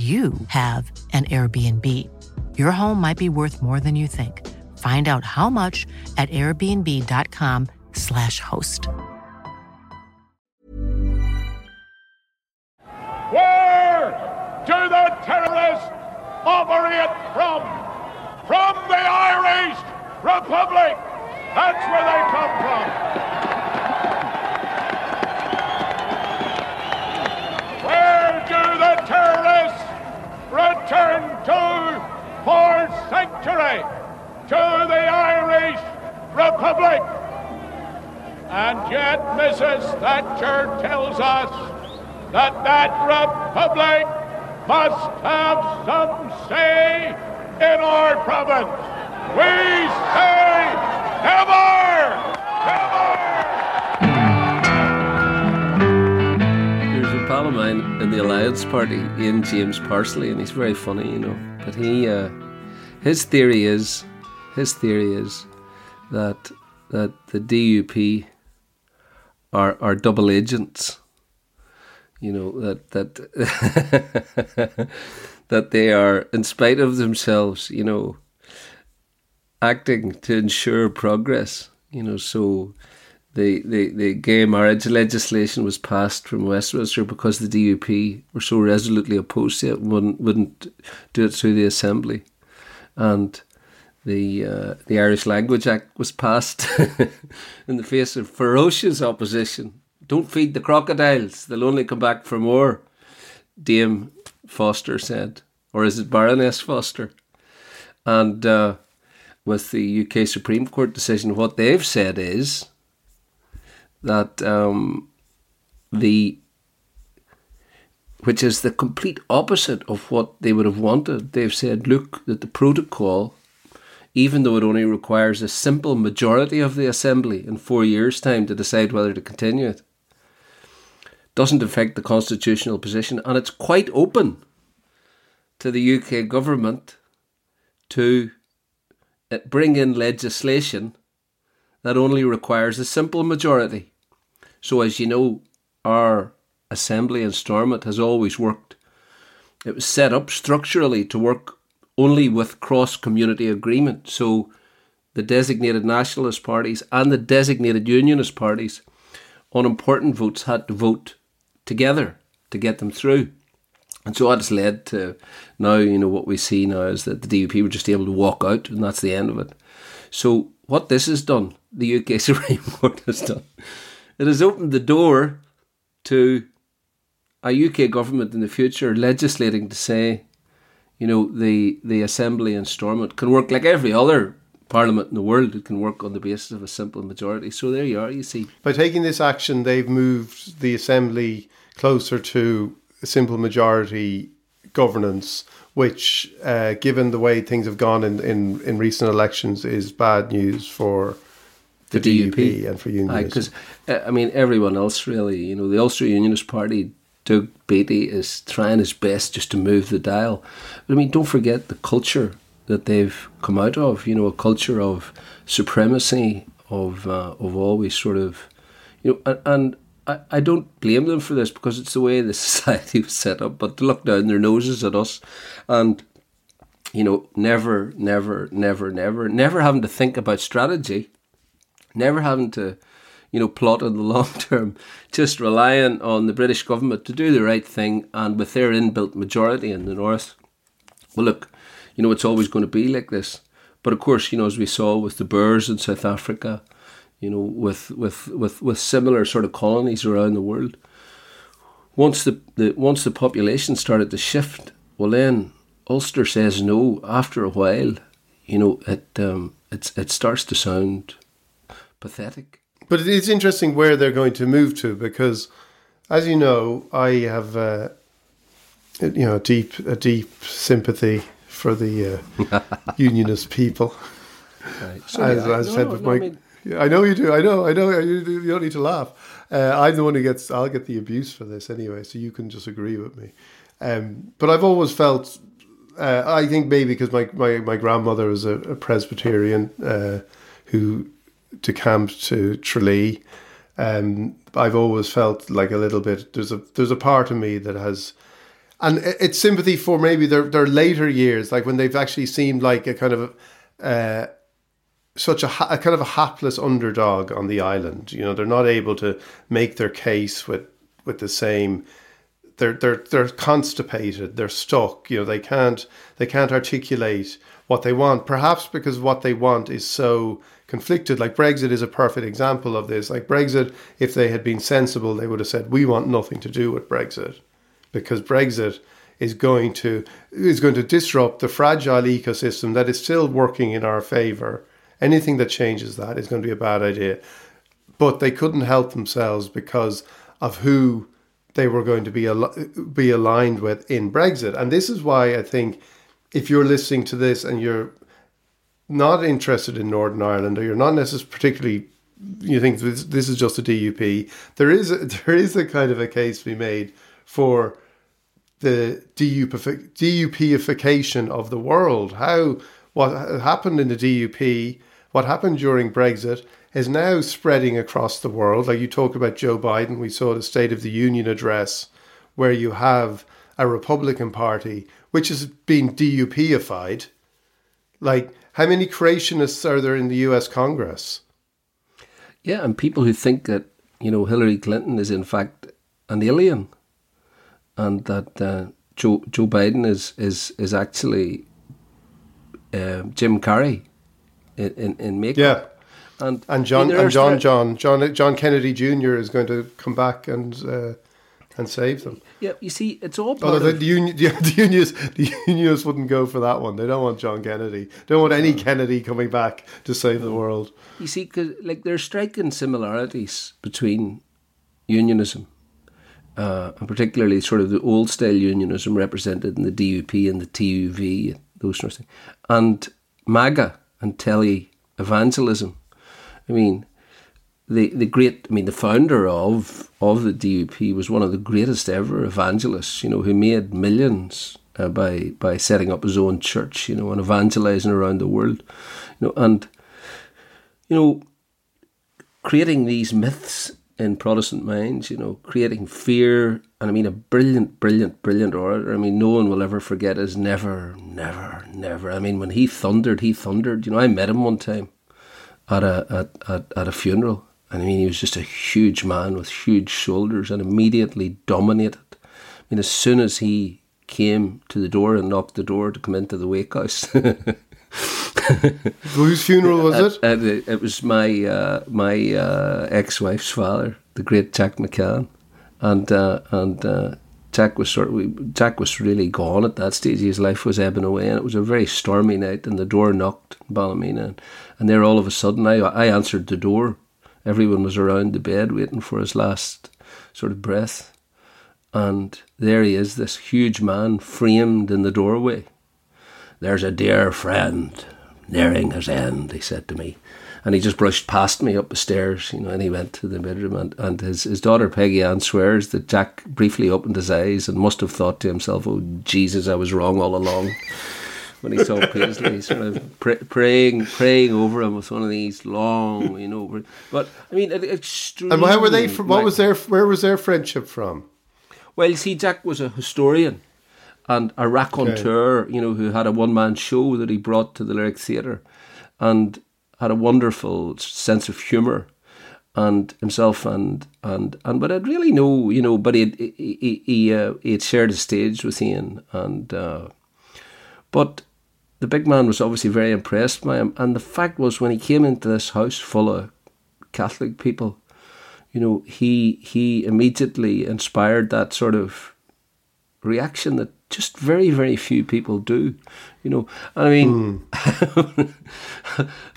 you have an Airbnb. Your home might be worth more than you think. Find out how much at airbnb.com/slash host. Where do the terrorists operate from? From the Irish Republic. That's where they come from. Where do the terrorists return to for sanctuary? To the Irish Republic. And yet Mrs. Thatcher tells us that that republic must have some say in our province. We say never, never. Of mine in the Alliance Party, Ian James Parsley, and he's very funny, you know. But he, uh, his theory is, his theory is that that the DUP are are double agents. You know that that that they are, in spite of themselves, you know, acting to ensure progress. You know, so the, the, the gay marriage legislation was passed from Westminster because the DUP were so resolutely opposed to it wouldn't, wouldn't do it through the Assembly. And the uh, the Irish Language Act was passed in the face of ferocious opposition. Don't feed the crocodiles; they'll only come back for more. Dame Foster said, or is it Baroness Foster? And uh, with the UK Supreme Court decision, what they've said is that um, the which is the complete opposite of what they would have wanted. They've said, look, that the protocol, even though it only requires a simple majority of the assembly in four years' time to decide whether to continue it, doesn't affect the constitutional position, and it's quite open to the UK government to uh, bring in legislation that only requires a simple majority. So, as you know, our assembly in Stormont has always worked. It was set up structurally to work only with cross community agreement. So, the designated nationalist parties and the designated unionist parties on important votes had to vote together to get them through. And so that has led to now, you know, what we see now is that the DUP were just able to walk out and that's the end of it. So what this has done, the UK Supreme Court has done, it has opened the door to a UK government in the future legislating to say, you know, the, the Assembly in Stormont can work like every other parliament in the world. It can work on the basis of a simple majority. So there you are, you see. By taking this action, they've moved the Assembly closer to simple majority governance, which, uh, given the way things have gone in, in, in recent elections, is bad news for the, The DUP, DUP. and for unionists. Because, uh, I mean, everyone else really, you know, the Ulster Unionist Party, Doug Beattie is trying his best just to move the dial. But I mean, don't forget the culture that they've come out of, you know, a culture of supremacy, of, uh, of always sort of, you know, and, and I, I don't blame them for this because it's the way the society was set up, but to look down their noses at us and, you know, never, never, never, never, never having to think about strategy, never having to, you know, plot in the long term, just relying on the British government to do the right thing and with their inbuilt majority in the north. Well, look, you know, it's always going to be like this. But of course, you know, as we saw with the Boers in South Africa, you know, with with with, with similar sort of colonies around the world, once the, the once the population started to shift, well then Ulster says no. After a while, you know, it um, it it starts to sound pathetic. But it's interesting where they're going to move to because, as you know, I have uh, you know a deep a deep sympathy for the uh, unionist people. Right. as I said with my, I, mean, I know you do. I know. I know. You, you don't need to laugh. Uh, I'm the one who gets. I'll get the abuse for this anyway. So you can just agree with me. Um, but I've always felt. Uh, I think maybe because my, my, my grandmother was a, a Presbyterian uh, who decamped to Tralee. Um, I've always felt like a little bit. There's a there's a part of me that has, and it's sympathy for maybe their their later years, like when they've actually seemed like a kind of. Uh, such a, a, kind of a hapless underdog on the island. You know, they're not able to make their case with with the same. They're they're they're constipated. They're stuck. You know, they can't they can't articulate what they want. Perhaps because what they want is so conflicted. Like Brexit is a perfect example of this. Like Brexit, if they had been sensible, they would have said, "We want nothing to do with Brexit," because Brexit is going to is going to disrupt the fragile ecosystem that is still working in our favor Anything that changes that is going to be a bad idea. But they couldn't help themselves because of who they were going to be al- be aligned with in Brexit. And this is why I think if you're listening to this and you're not interested in Northern Ireland or you're not necessarily particularly you think this, this is just a DUP, there is a, there is a kind of a case to be made for the DUPification of the world. How what happened in the DUP what happened during Brexit is now spreading across the world. Like you talk about Joe Biden, we saw the State of the Union address where you have a Republican Party which has been DUPified. Like, how many creationists are there in the US Congress? Yeah, and people who think that, you know, Hillary Clinton is in fact an alien and that uh, Joe, Joe Biden is, is, is actually uh, Jim Carrey in, in, makeup. Yeah. And, and John and John John John John Kennedy Jr. is going to come back and uh, and save them. Yeah, you see, it's all. Part Although the, the, union, the, the unions, the unions wouldn't go for that one. They don't want John Kennedy. They don't want any Kennedy coming back to save the world. You see, because like there's striking similarities between unionism, uh, and particularly sort of the old style unionism represented in the DUP and the TUV and those sorts of things, and MAGA and tele evangelism. I mean, the the great I mean the founder of of the DUP was one of the greatest ever evangelists, you know, who made millions uh, by by setting up his own church, you know, and evangelizing around the world, you know, and you know, creating these myths in Protestant minds, you know, creating fear. And I mean, a brilliant, brilliant, brilliant orator. I mean, no one will ever forget his never, never, never. I mean, when he thundered, he thundered. You know, I met him one time at a at, at, at a funeral. And I mean, he was just a huge man with huge shoulders and immediately dominated. I mean, as soon as he came to the door and knocked the door to come into the wake house, Whose funeral was it? it, it was my uh, my uh, ex-wife's father, the great Jack McCann, and uh, and uh, Jack was sort of, Jack was really gone at that stage. His life was ebbing away, and it was a very stormy night. And the door knocked Ballymena, and, and there all of a sudden, I I answered the door. Everyone was around the bed waiting for his last sort of breath, and there he is, this huge man framed in the doorway there's a dear friend nearing his end, he said to me. And he just brushed past me up the stairs, you know, and he went to the bedroom. And, and his, his daughter Peggy Ann swears that Jack briefly opened his eyes and must have thought to himself, oh, Jesus, I was wrong all along. when he saw Paisley, sort of pray, praying, praying over him with one of these long, you know. But I mean, extremely. And where were they? From, what was their? Where was their friendship from? Well, you see, Jack was a historian, and a raconteur, okay. you know, who had a one man show that he brought to the Lyric Theatre and had a wonderful sense of humour. and himself and and and but I'd really know you know but he he he, uh, he had shared a stage with Ian and uh, but the big man was obviously very impressed by him and the fact was when he came into this house full of Catholic people you know he he immediately inspired that sort of reaction that just very very few people do you know i mean mm.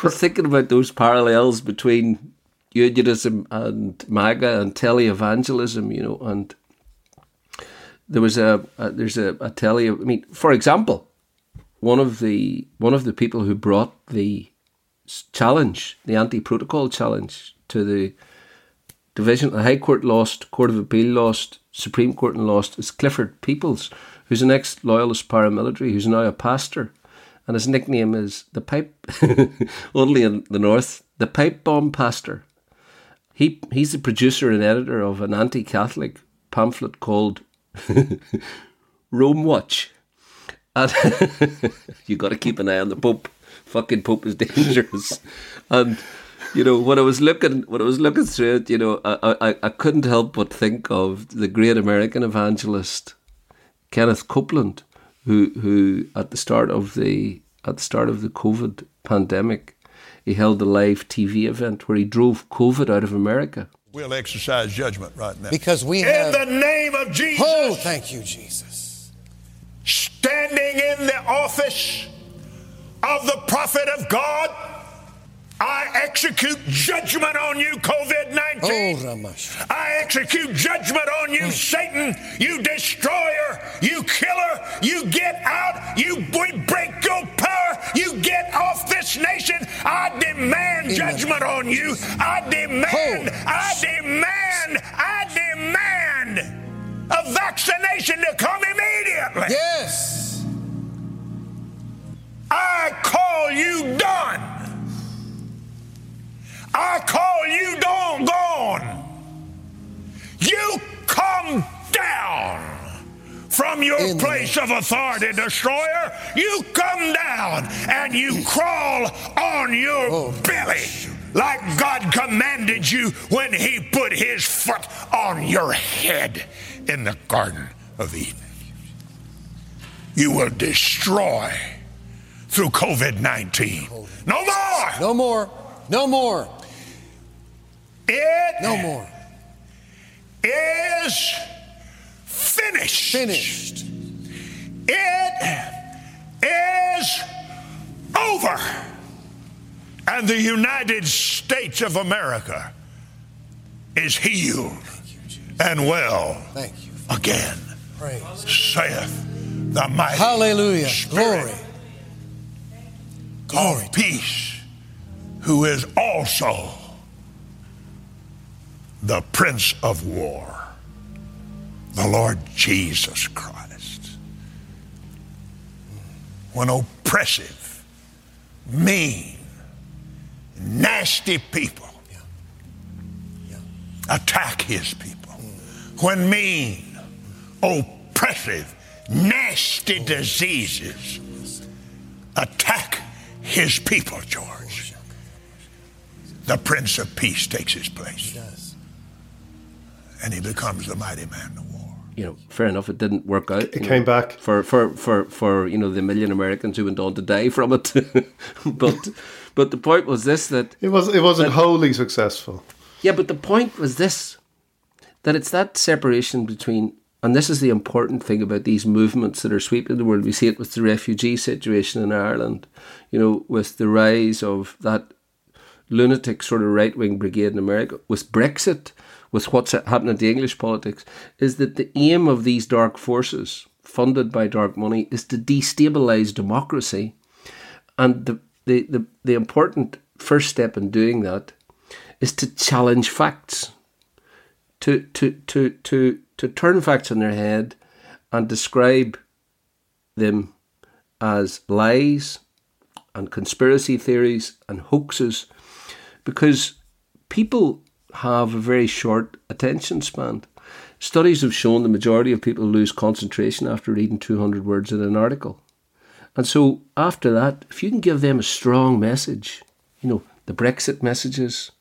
was thinking about those parallels between unionism and maga and televangelism you know and there was a, a there's a, a tele i mean for example one of the one of the people who brought the challenge the anti-protocol challenge to the division the high court lost court of appeal lost supreme court and lost is clifford Peeples who's an ex loyalist paramilitary, who's now a pastor. And his nickname is the Pipe, only in the north, the Pipe Bomb Pastor. He, he's the producer and editor of an anti Catholic pamphlet called Rome Watch. And you got to keep an eye on the Pope. Fucking Pope is dangerous. And you know, when I was looking, when I was looking through it, you know, I, I, I couldn't help but think of the great American evangelist Kenneth Copeland, who who at the start of the at the start of the COVID pandemic, he held a live TV event where he drove COVID out of America. We'll exercise judgment right now. Because we have. In the name of Jesus. Oh, thank you, Jesus. Standing in the office of the prophet of God I execute judgment on you, COVID 19. Oh, I execute judgment on you, mm. Satan, you destroyer, you killer. You get out, you break your power, you get off this nation. I demand Amen. judgment on you. I demand, oh. I demand, I demand a vaccination to come immediately. Yes. I call you done. I call you doggone. gone. You come down from your In place of authority, destroyer. You come down and you crawl on your oh. belly like God commanded you when He put His foot on your head in the Garden of Eden. You will destroy through COVID 19. No more! No more! No more! It no more is finished. Finished. It is over. And the United States of America is healed and well Thank you. again. Praise. Saith the mighty Hallelujah. Spirit Glory. Glory. peace, who is also the Prince of War, the Lord Jesus Christ. When oppressive, mean, nasty people attack his people, when mean, oppressive, nasty diseases attack his people, George, the Prince of Peace takes his place and he becomes the mighty man of war. You know, fair enough. It didn't work out. It came know, back for, for for for you know the million Americans who went on to die from it. but but the point was this that it was it wasn't that, wholly successful. Yeah, but the point was this that it's that separation between and this is the important thing about these movements that are sweeping the world. We see it with the refugee situation in Ireland, you know, with the rise of that lunatic sort of right wing brigade in America, with Brexit, with what's happening to English politics is that the aim of these dark forces, funded by dark money, is to destabilize democracy. And the, the, the, the important first step in doing that is to challenge facts, to, to, to, to, to turn facts on their head and describe them as lies and conspiracy theories and hoaxes because people have a very short attention span. Studies have shown the majority of people lose concentration after reading 200 words in an article. And so, after that, if you can give them a strong message, you know, the Brexit messages,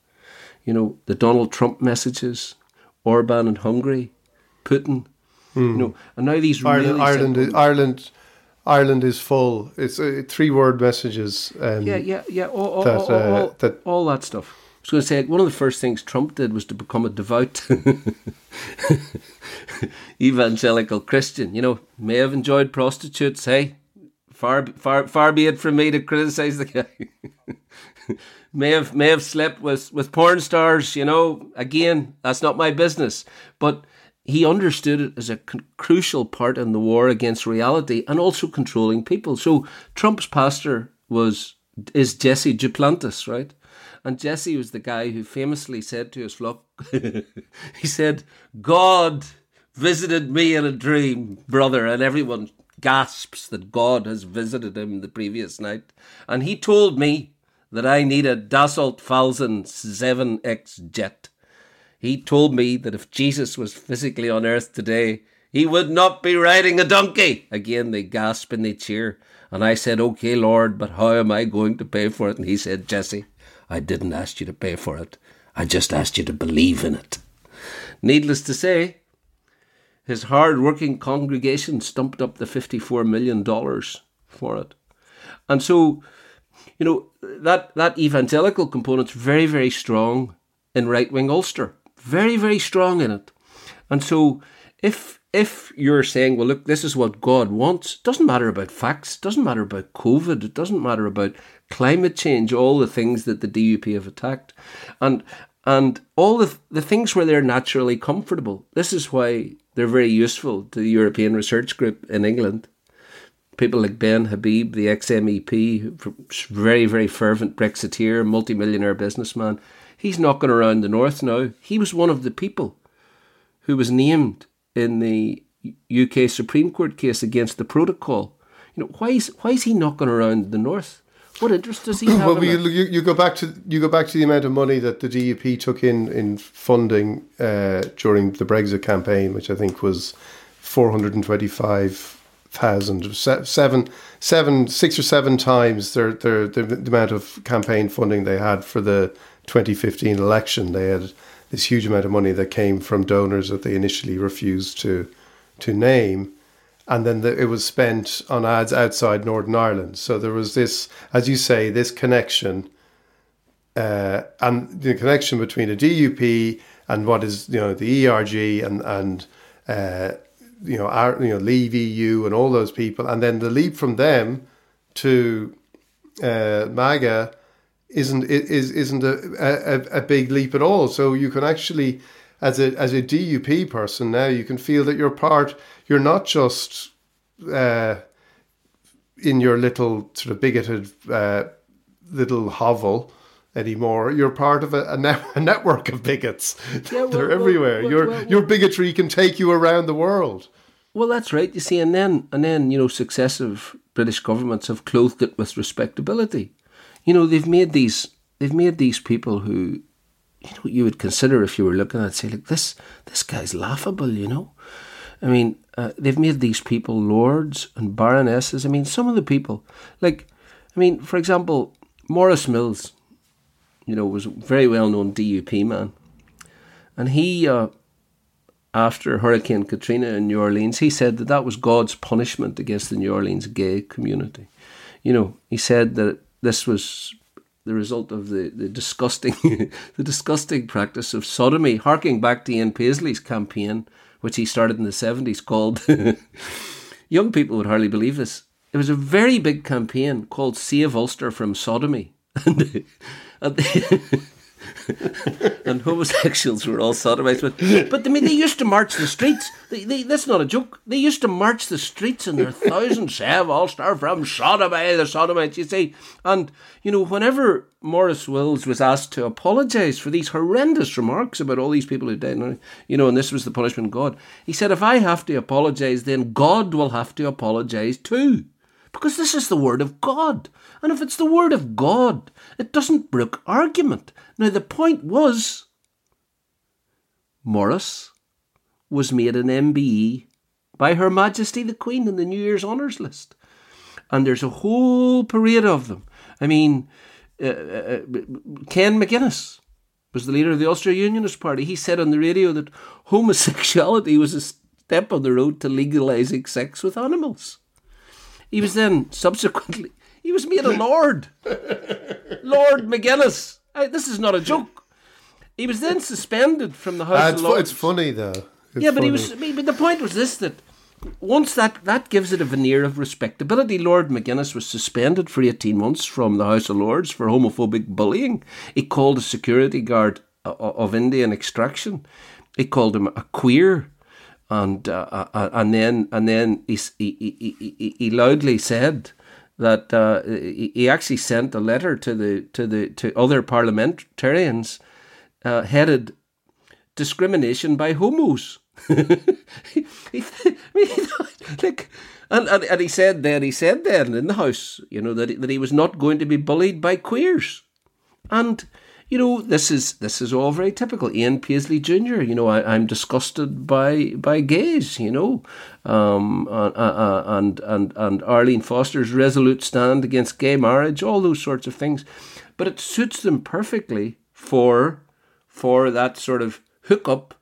You know, the Donald Trump messages, Orban in Hungary, Putin. You know, and now these Ireland, really Ireland, is, Ireland, Ireland is full. It's uh, three word messages. Um, yeah, yeah, yeah, all, all, that, all, uh, that- all that stuff. I was going to say one of the first things Trump did was to become a devout evangelical Christian. You know, may have enjoyed prostitutes. Hey, far, far, far be it from me to criticize the guy. may have may have slept with with porn stars. You know, again, that's not my business. But he understood it as a crucial part in the war against reality and also controlling people. So Trump's pastor was is Jesse Duplantis, right? And Jesse was the guy who famously said to his flock, he said, God visited me in a dream, brother, and everyone gasps that God has visited him the previous night. And he told me that I need a Dassault Falcon 7X jet. He told me that if Jesus was physically on earth today, he would not be riding a donkey. Again, they gasp and they cheer. And I said, Okay, Lord, but how am I going to pay for it? And he said, Jesse, I didn't ask you to pay for it. I just asked you to believe in it. Needless to say, his hard working congregation stumped up the $54 million for it. And so, you know, that, that evangelical component's very, very strong in right wing Ulster. Very, very strong in it. And so if if you're saying, well, look, this is what God wants, doesn't matter about facts, doesn't matter about COVID, it doesn't matter about climate change, all the things that the DUP have attacked, and and all the the things where they're naturally comfortable. This is why they're very useful to the European Research Group in England. People like Ben Habib, the ex MEP, very, very fervent Brexiteer, multimillionaire businessman, he's knocking around the north now. He was one of the people who was named in the UK Supreme Court case against the protocol. You know, why is why is he knocking around the north? What interest does he have? Well, you, you, you go back to you go back to the amount of money that the DUP took in in funding uh, during the Brexit campaign, which I think was four hundred and twenty five thousand, seven, seven, six or seven times their, their the, the amount of campaign funding they had for the twenty fifteen election. They had this huge amount of money that came from donors that they initially refused to to name and then the, it was spent on ads outside Northern Ireland. So there was this, as you say, this connection, uh, and the connection between a DUP and what is you know the ERG and and uh, you know our, you know Leave EU and all those people, and then the leap from them to uh, MAGA isn't is isn't a, a, a big leap at all. So you can actually, as a as a DUP person now, you can feel that you're part. You're not just uh, in your little sort of bigoted uh, little hovel anymore. You're part of a, a, ne- a network of bigots. Yeah, They're well, everywhere. well, your well, your bigotry can take you around the world. Well, that's right. You see, and then and then you know, successive British governments have clothed it with respectability. You know, they've made these they've made these people who you know you would consider if you were looking at say like this this guy's laughable. You know, I mean, uh, they've made these people lords and baronesses. I mean, some of the people like, I mean, for example, Maurice Mills. You know, was a very well known DUP man, and he. Uh, after Hurricane Katrina in New Orleans, he said that that was God's punishment against the New Orleans gay community. You know, he said that this was the result of the, the disgusting the disgusting practice of sodomy, harking back to Ian Paisley's campaign, which he started in the seventies, called young people would hardly believe this. It was a very big campaign called Save Ulster from Sodomy. and, and and homosexuals were all sodomites. But, but I mean, they used to march the streets. They, they, that's not a joke. They used to march the streets in their thousands. Have Ulster from sodomy, the sodomites, you see. And, you know, whenever Maurice Mills was asked to apologise for these horrendous remarks about all these people who died, you know, and this was the punishment of God, he said, if I have to apologise, then God will have to apologise too. Because this is the word of God. And if it's the word of God, it doesn't brook argument. Now, the point was Maurice was made an MBE by Her Majesty the Queen in the New Year's Honours List. And there's a whole parade of them. I mean, uh, uh, Ken Maginnis, was the leader of the Ulster Unionist Party. He said on the radio that homosexuality was a step on the road to legalising sex with animals. He was then subsequently he was made a lord, Lord Maginnis. I, this is not a joke. He was then suspended from the House of it's, fu- Lords. it's funny though. It's yeah, but he was. But the point was this: that once that that gives it a veneer of respectability. Lord Maginnis was suspended for eighteen months from the House of Lords for homophobic bullying. He called a security guard o- of Indian extraction. He called him a queer, and uh, uh, and then and then he he, he, he, he- he loudly said that uh, he, actually sent a letter to the to the to other parliamentarians uh, headed discrimination by homos. like, and, and, and he said then, he said then in the house, you know, that that he was not going to be bullied by queers. And, you know, this is this is all very typical. Ian Paisley Jr., you know, I, I'm disgusted by by gays, you know, um, and, and, and Arlene Foster's resolute stand against gay marriage, all those sorts of things. But it suits them perfectly for for that sort of hookup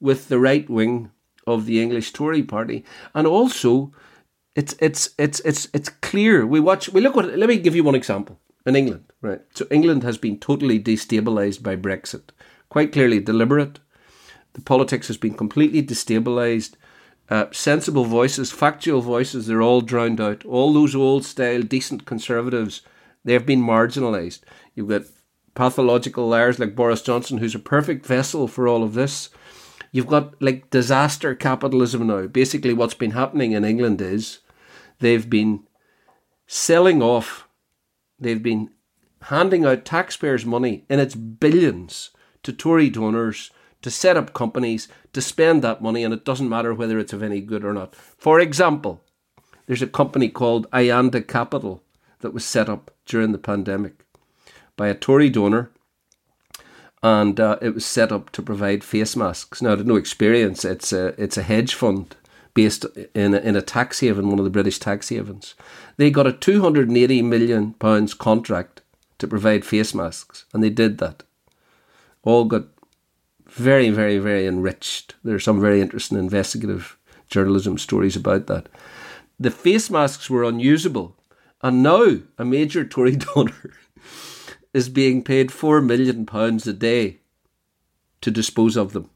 with the right wing of the English Tory party. And also it's it's it's it's it's clear. We watch we look at let me give you one example. In England, right. So England has been totally destabilized by Brexit. Quite clearly deliberate. The politics has been completely destabilized. Uh, sensible voices, factual voices, they're all drowned out. All those old style, decent conservatives, they have been marginalised. You've got pathological liars like Boris Johnson, who's a perfect vessel for all of this. You've got like disaster capitalism now. Basically, what's been happening in England is they've been selling off, they've been handing out taxpayers' money in its billions to Tory donors to set up companies to spend that money, and it doesn't matter whether it's of any good or not. For example, there's a company called Ayanda Capital that was set up during the pandemic by a Tory donor, and uh, it was set up to provide face masks. Now, I had no experience. It's a it's a hedge fund based in a, in a tax haven, one of the British tax havens. They got a two hundred and eighty million pounds contract to provide face masks, and they did that. All got very, very, very enriched. There are some very interesting investigative journalism stories about that. The face masks were unusable, and now a major Tory donor is being paid four million pounds a day to dispose of them.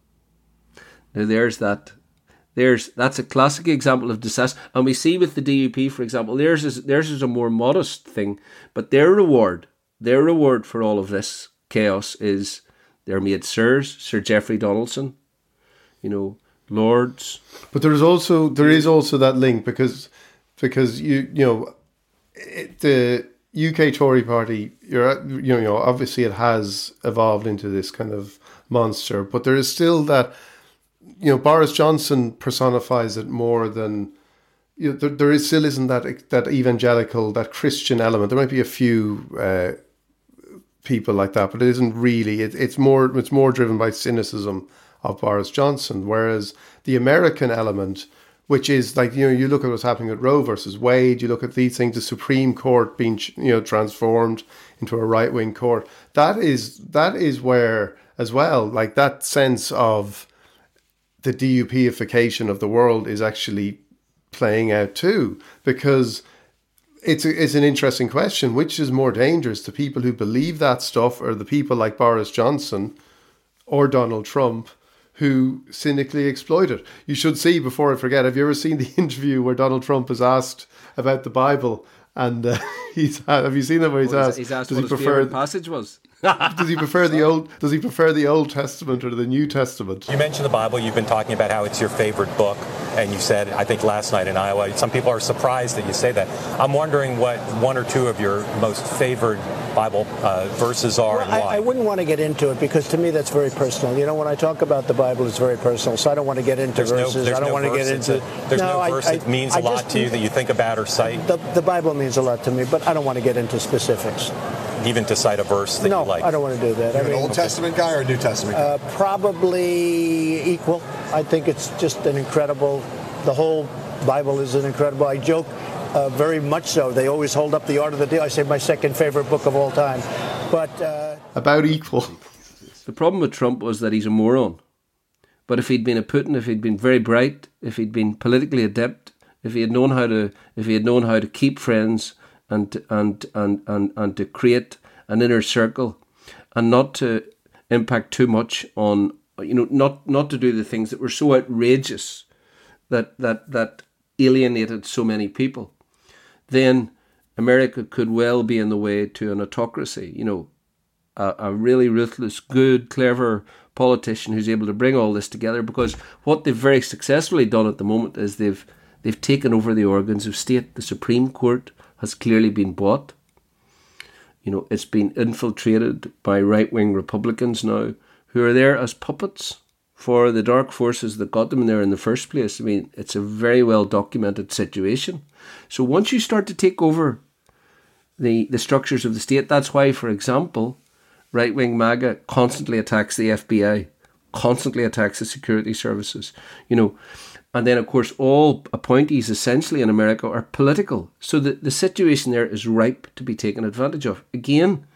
Now there's that. There's that's a classic example of disaster, and we see with the DUP, for example, theirs is theirs is a more modest thing, but their reward, their reward for all of this chaos is they're made sirs, Sir Jeffrey Donaldson, you know, lords. But there's also there is also that link because because you you know it, the UK Tory party you're you know obviously it has evolved into this kind of monster, but there is still that you know Boris Johnson personifies it more than you know, there, there is still isn't that that evangelical that Christian element. There might be a few. Uh, people like that, but it isn't really. It, it's more it's more driven by cynicism of Boris Johnson, whereas the American element, which is like you know you look at what's happening at Roe versus Wade, you look at these things, the Supreme Court being you know transformed into a right wing court. That is that is where as well, like that sense of the DUPification of the world is actually playing out too, because it's a, it's an interesting question. Which is more dangerous, the people who believe that stuff, or the people like Boris Johnson or Donald Trump who cynically exploit it? You should see before I forget. Have you ever seen the interview where Donald Trump is asked about the Bible? And uh, he's have you seen it where he's Well, asked, he's asked does what he his prefer passage was. does he prefer the old does he prefer the Old Testament or the New Testament? You mentioned the Bible. You've been talking about how it's your favorite book, and you said, I think last night in Iowa, some people are surprised that you say that. I'm wondering what one or two of your most favored Bible uh, verses are Well, and why. I, I wouldn't want to get into it because to me that's very personal. You know, when I talk about the Bible, it's very personal. So I don't want to get into there's verses. there's I don't no want to get into. a- there's no, I- verse I- that means I a lot just- to you that you think about or cite, The, the Bible means a lot to me, but I don't want to get into specifics. Even to cite a verse that no, you like. I don't want to do that. I You're an mean, Old Testament guy or a New Testament guy? uh, probably equal. I think it's just an incredible. The whole Bible is an incredible. I joke. Uh, very much so. They always hold up the Art of the Deal. I say my second favorite book of all time. But uh, About equal. The problem with Trump was that he's a moron. But if he'd been a Putin, if he'd been very bright, if he'd been politically adept, if he had known how to, if he had known how to keep friends and and and and, and to create an inner circle, and not to impact too much on, you know, not not to do the things that were so outrageous that that that alienated so many people, then America could well be in the way to an autocracy. You know, a, a really ruthless, good, clever politician who's able to bring all this together. Because what they've very successfully done at the moment is they've they've taken over the organs of state. The Supreme Court has clearly been bought. You know, it's been infiltrated by right wing Republicans now who are there as puppets for the dark forces that got them there in the first place. I mean, it's a very well documented situation. So once you start to take over the, the structures of the state, that's why, for example, right wing MAGA constantly attacks the FBI, constantly attacks the security services, you know. And then, of course, all appointees essentially in America are political. So the, the situation there is ripe to be taken advantage of. Again,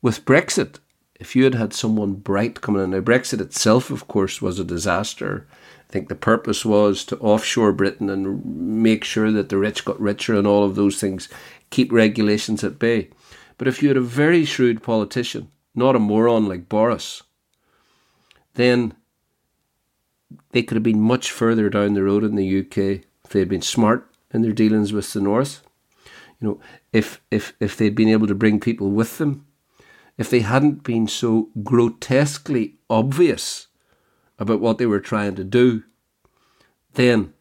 with Brexit, if you had had someone bright coming in, now Brexit itself, of course, was a disaster. I think the purpose was to offshore Britain and make sure that the rich got richer and all of those things, keep regulations at bay. But if you had a very shrewd politician, not a moron like Boris, then they could have been much further down the road in the UK if they had been smart in their dealings with the North. You know, if if if they'd been able to bring people with them if they hadn't been so grotesquely obvious about what they were trying to do, then,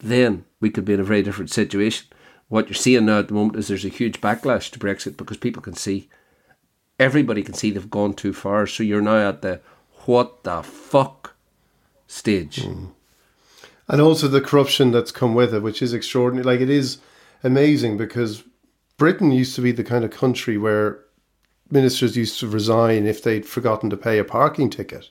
then we could be in a very different situation. What you're seeing now at the moment is there's a huge backlash to Brexit because people can see, everybody can see they've gone too far. So you're now at the what the fuck stage. Mm. And also the corruption that's come with it, which is extraordinary. Like it is amazing because Britain used to be the kind of country where ministers used to resign if they'd forgotten to pay a parking ticket.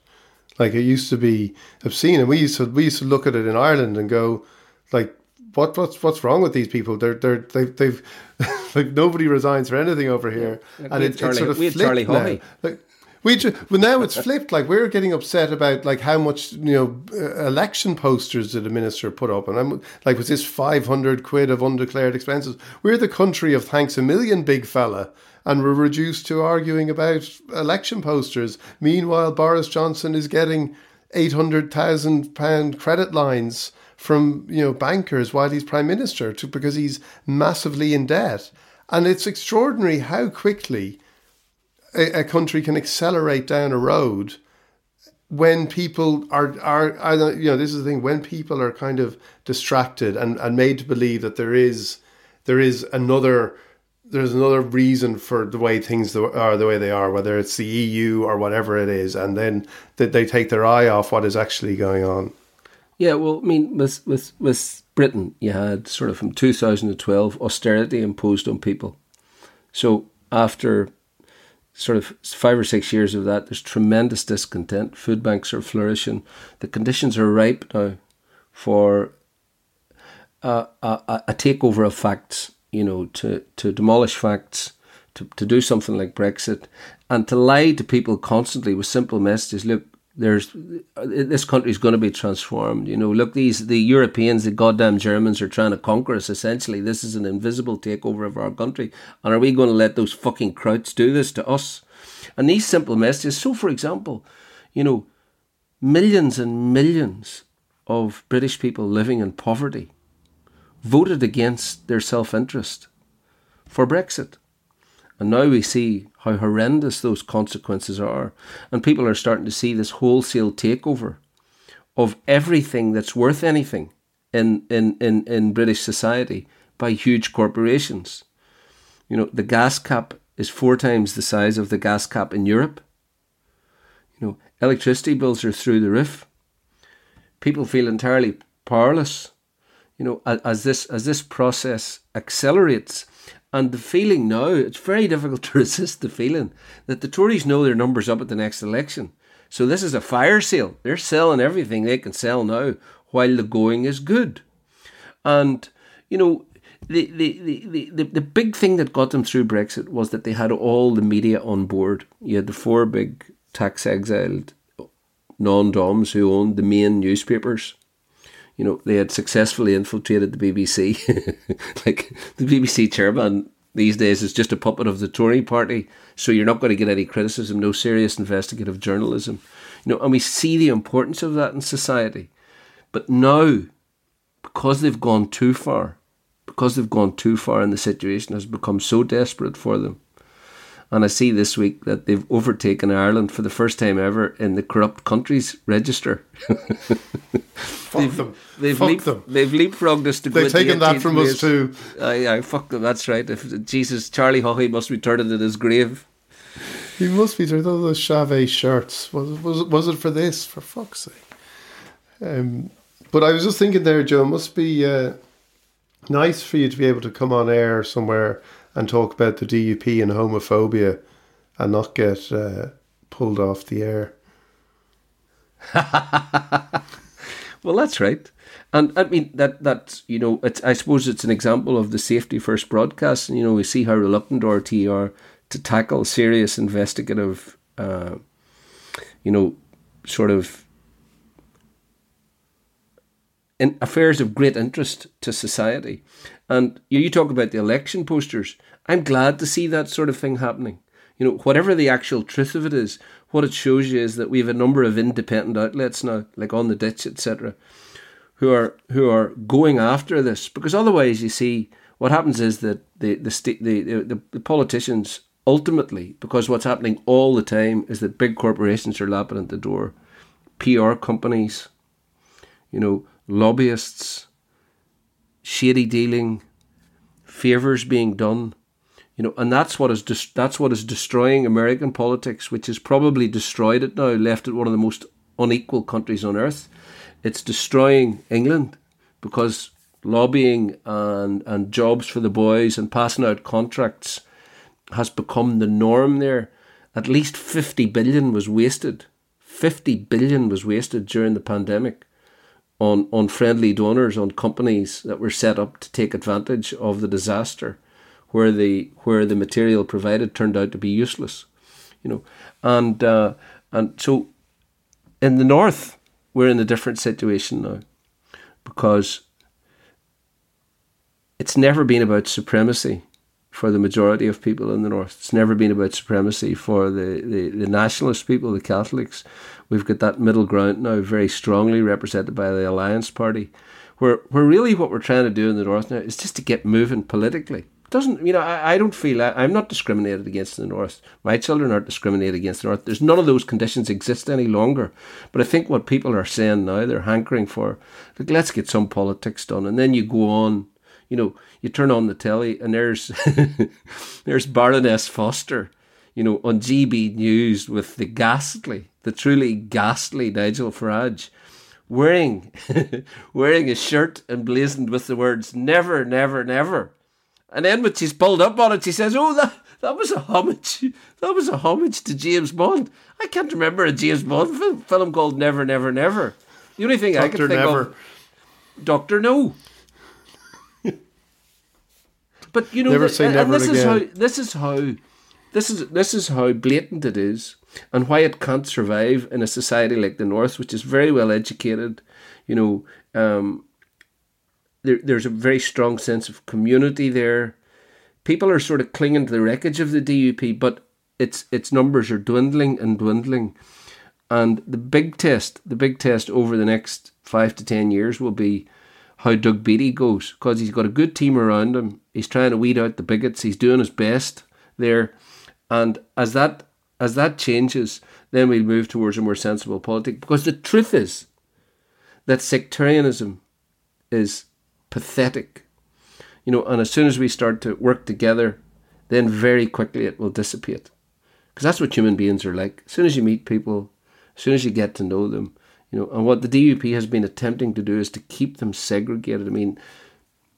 Like it used to be obscene, and we used to we used to look at it in Ireland and go, like, what what's what's wrong with these people? They're they're they've, they've like nobody resigns for anything over here, like and it, Charlie, it's sort of flipped Charlie now. Like, we just, well now it's flipped. Like we're getting upset about like how much you know uh, election posters did the minister put up, and I'm like, was this five hundred quid of undeclared expenses? We're the country of thanks a million, big fella and we're reduced to arguing about election posters. Meanwhile, Boris Johnson is getting eight hundred thousand pound credit lines from you know bankers while he's prime minister to, because he's massively in debt. And it's extraordinary how quickly a, a country can accelerate down a road when people are, are, are you know this is the thing when people are kind of distracted and, and made to believe that there is there is another there's another reason for the way things are the way they are, whether it's the EU or whatever it is, and then that they take their eye off what is actually going on. Yeah, well, I mean, with with with Britain, you had sort of from 2012 austerity imposed on people. So after sort of five or six years of that, there's tremendous discontent. Food banks are flourishing. The conditions are ripe now for uh, a, a, a takeover of facts you know, to, to demolish facts, to, to do something like Brexit, and to lie to people constantly with simple messages. Look, there's uh, this country is going to be transformed. You know, look, these the Europeans, the goddamn Germans, are trying to conquer us. Essentially, this is an invisible takeover of our country, and are we going to let those fucking krauts do this to us? And these simple messages. So, for example, you know, millions and millions of British people living in poverty voted against their self interest for Brexit. And now we see how horrendous those consequences are. And people are starting to see this wholesale takeover of everything that's worth anything in, in, in, in British society by huge corporations. You know, the gas cap is four times the size of the gas cap in Europe. You know, electricity bills are through the roof. People feel entirely powerless you know, as, this as this process accelerates, and the feeling now, it's very difficult to resist the feeling that the Tories know their numbers up at the next election. So this is a fire sale. They're selling everything they can sell now while the going is good. And, you know, the, the, the, the, the big thing that got them through Brexit was that they had all the media on board. You had the four big tax exiled non-doms who owned the main newspapers. You know, they had successfully infiltrated the BBC. like the BBC chairman these days is just a puppet of the Tory party, so you're not going to get any criticism, no serious investigative journalism. You know, and we see the importance of that in society. But now, because they've gone too far, because they've gone too far and the situation has become so desperate for them, and I see this week that they've overtaken Ireland for the first time ever in the corrupt countries register. fuck they've, them. They've, fuck leap, them. they've leapfrogged us to They've taken that from us too. Aye, fuck them. That's right. If Jesus, Charlie Haughey must be turned in his grave. He must be through those Charvet shirts. Was it, was was it for this? For fuck's sake. Um, but I was just thinking there, Joe, it must be uh, nice for you to be able to come on air somewhere and talk about the DUP and homophobia and not get uh, pulled off the air. well, that's right. And I mean that that you know it's I suppose it's an example of the safety first broadcast. And you know we see how reluctant RT are to tackle serious investigative, uh, you know, sort of in affairs of great interest to society. And you, talk about the election posters. I'm glad to see that sort of thing happening. You know, whatever the actual truth of it is, what it shows you is that we have a number of independent outlets now, like on the ditch, etc., who are who are going after this. Because otherwise, you see, what happens is that the the state the, the, the politicians ultimately, because what's happening all the time is that big corporations are lapping at the door, PR companies, you know, lobbyists, shady dealing, favors being done, you know, and that's what is that's what is destroying American politics, which has probably destroyed it now, left it one of the most unequal countries on earth. It's destroying England because lobbying and and jobs for the boys and passing out contracts has become the norm there. At least 50 billion was wasted. 50 billion was wasted during the pandemic on, on friendly donors, on companies that were set up to take advantage of the disaster where the where the material provided turned out to be useless. You know. And uh, and so in the north we're in a different situation now because it's never been about supremacy for the majority of people in the north. It's never been about supremacy for the, the, the nationalist people, the Catholics. We've got that middle ground now very strongly represented by the Alliance Party, where, where really what we're trying to do in the north now is just to get moving politically. Doesn't you know? I, I don't feel I, I'm not discriminated against in the north. My children aren't discriminated against in the north. There's none of those conditions exist any longer. But I think what people are saying now, they're hankering for, like, let's get some politics done, and then you go on you know, you turn on the telly and there's there's Baroness Foster, you know, on GB News with the ghastly, the truly ghastly Nigel Farage, wearing wearing a shirt emblazoned with the words "Never, never, never," and then when she's pulled up on it, she says, "Oh, that that was a homage. That was a homage to James Bond. I can't remember a James Bond film, film called Never, Never, Never. The only thing Dr. I can think never. of, Doctor No." But you know, never say uh, and, never and this again. is how this is how this is this is how blatant it is, and why it can't survive in a society like the North, which is very well educated. You know, um, there, there's a very strong sense of community there. People are sort of clinging to the wreckage of the DUP, but its its numbers are dwindling and dwindling. And the big test, the big test over the next five to ten years will be how Doug Beattie goes because he's got a good team around him. He's trying to weed out the bigots. He's doing his best there, and as that as that changes, then we'll move towards a more sensible politics. Because the truth is that sectarianism is pathetic, you know. And as soon as we start to work together, then very quickly it will dissipate. Because that's what human beings are like. As soon as you meet people, as soon as you get to know them, you know, and what the DUP has been attempting to do is to keep them segregated. I mean,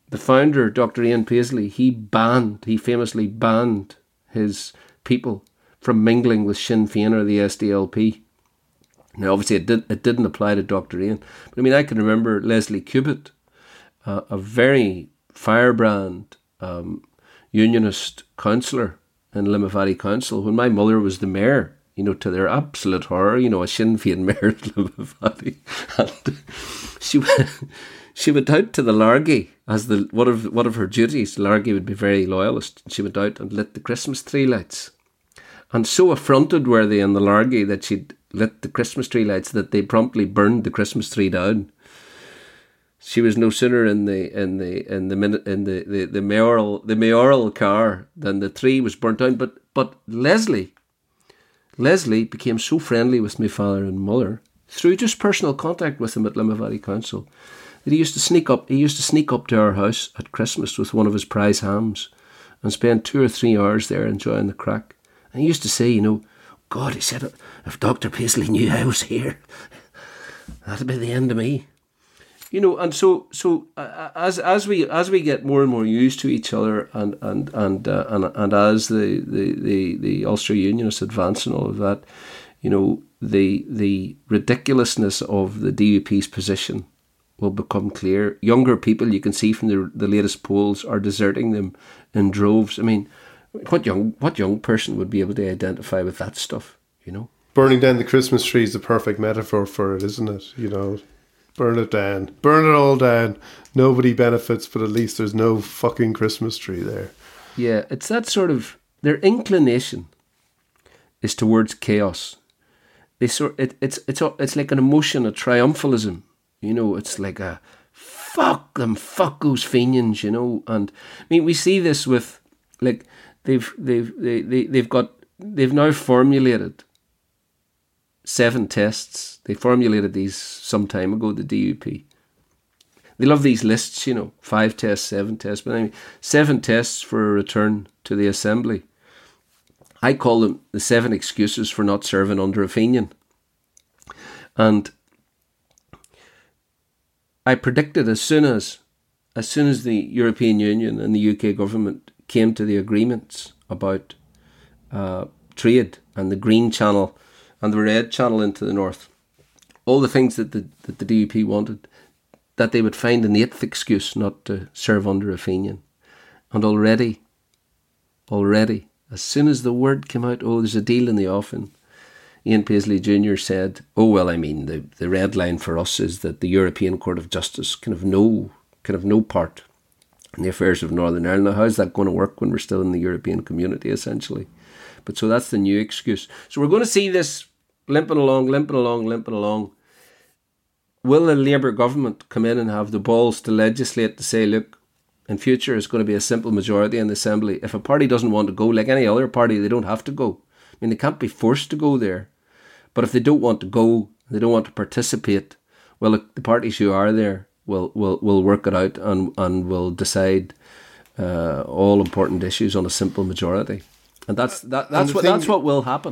the founder, Dr. Ian Paisley, he banned, he famously banned his people from mingling with Sinn Féin or the SDLP. Now, obviously, it, did, it didn't apply to Dr. Ian. But I mean, I can remember Leslie Cubitt, uh, a very firebrand um, unionist councillor in Limavady Council when my mother was the mayor you know, to their absolute horror, you know, a Sinn Féin mayor Limavady. And she went, she went out to the Largy as the one of one of her duties. Largy would be very loyalist. She went out and lit the Christmas tree lights. And so affronted were they in the Largy that she'd lit the Christmas tree lights that they promptly burned the Christmas tree down. She was no sooner in the in the in the minute in the, the, the mayoral the mayoral car than the tree was burnt down. But but Leslie Leslie became so friendly with my father and mother through just personal contact with him at Limavady Council that he used to sneak up he used to sneak up to our house at Christmas with one of his prize hams and spend two or three hours there enjoying the crack. And he used to say, you know, God, he said, if Dr. Paisley knew I was here, that'd be the end of me. You know, and so so uh, as as we as we get more and more used to each other, and and and uh, and, and as the, the, the, the Ulster Unionists advance and all of that, you know, the the ridiculousness of the DUP's position will become clear. Younger people, you can see from the the latest polls, are deserting them in droves. I mean, what young what young person would be able to identify with that stuff? You know, Burning down the Christmas tree is the perfect metaphor for it, isn't it? You know, burn it down, burn it all down. Nobody benefits, but at least there's no fucking Christmas tree there. yeah, it's that sort of their inclination is towards chaos. They sort it, it's it's it's like an emotion, a triumphalism. You know, it's like a fuck them, fuck those Fenians, you know. And I mean, we see this with like they've they've they, they they've got they've now formulated seven tests. They formulated these some time ago. The DUP. They love these lists, you know, five tests, seven tests, but I mean, seven tests for a return to the assembly. I call them the seven excuses for not serving under a Fenian. And I predicted as soon as as soon as the European Union and the UK government came to the agreements about uh, trade and the green channel and the red channel into the north, all the things that the that the DUP wanted, that they would find an eighth excuse not to serve under a Fenian. And already, already, as soon as the word came out, oh, there's a deal in the offing, Ian Paisley Jr. said, oh, well, I mean, the, the red line for us is that the European Court of Justice can have no, can have no part the affairs of Northern Ireland. Now, how's that going to work when we're still in the European community, essentially? But so that's the new excuse. So we're going to see this limping along, limping along, limping along. Will the Labour government come in and have the balls to legislate to say, look, in future it's going to be a simple majority in the Assembly. If a party doesn't want to go, like any other party, they don't have to go. I mean, they can't be forced to go there. But if they don't want to go, they don't want to participate, well, the parties who are there will, will, will work it out and, and will decide uh, all important issues on a simple majority. And that's that, that's what thing- that's what will happen.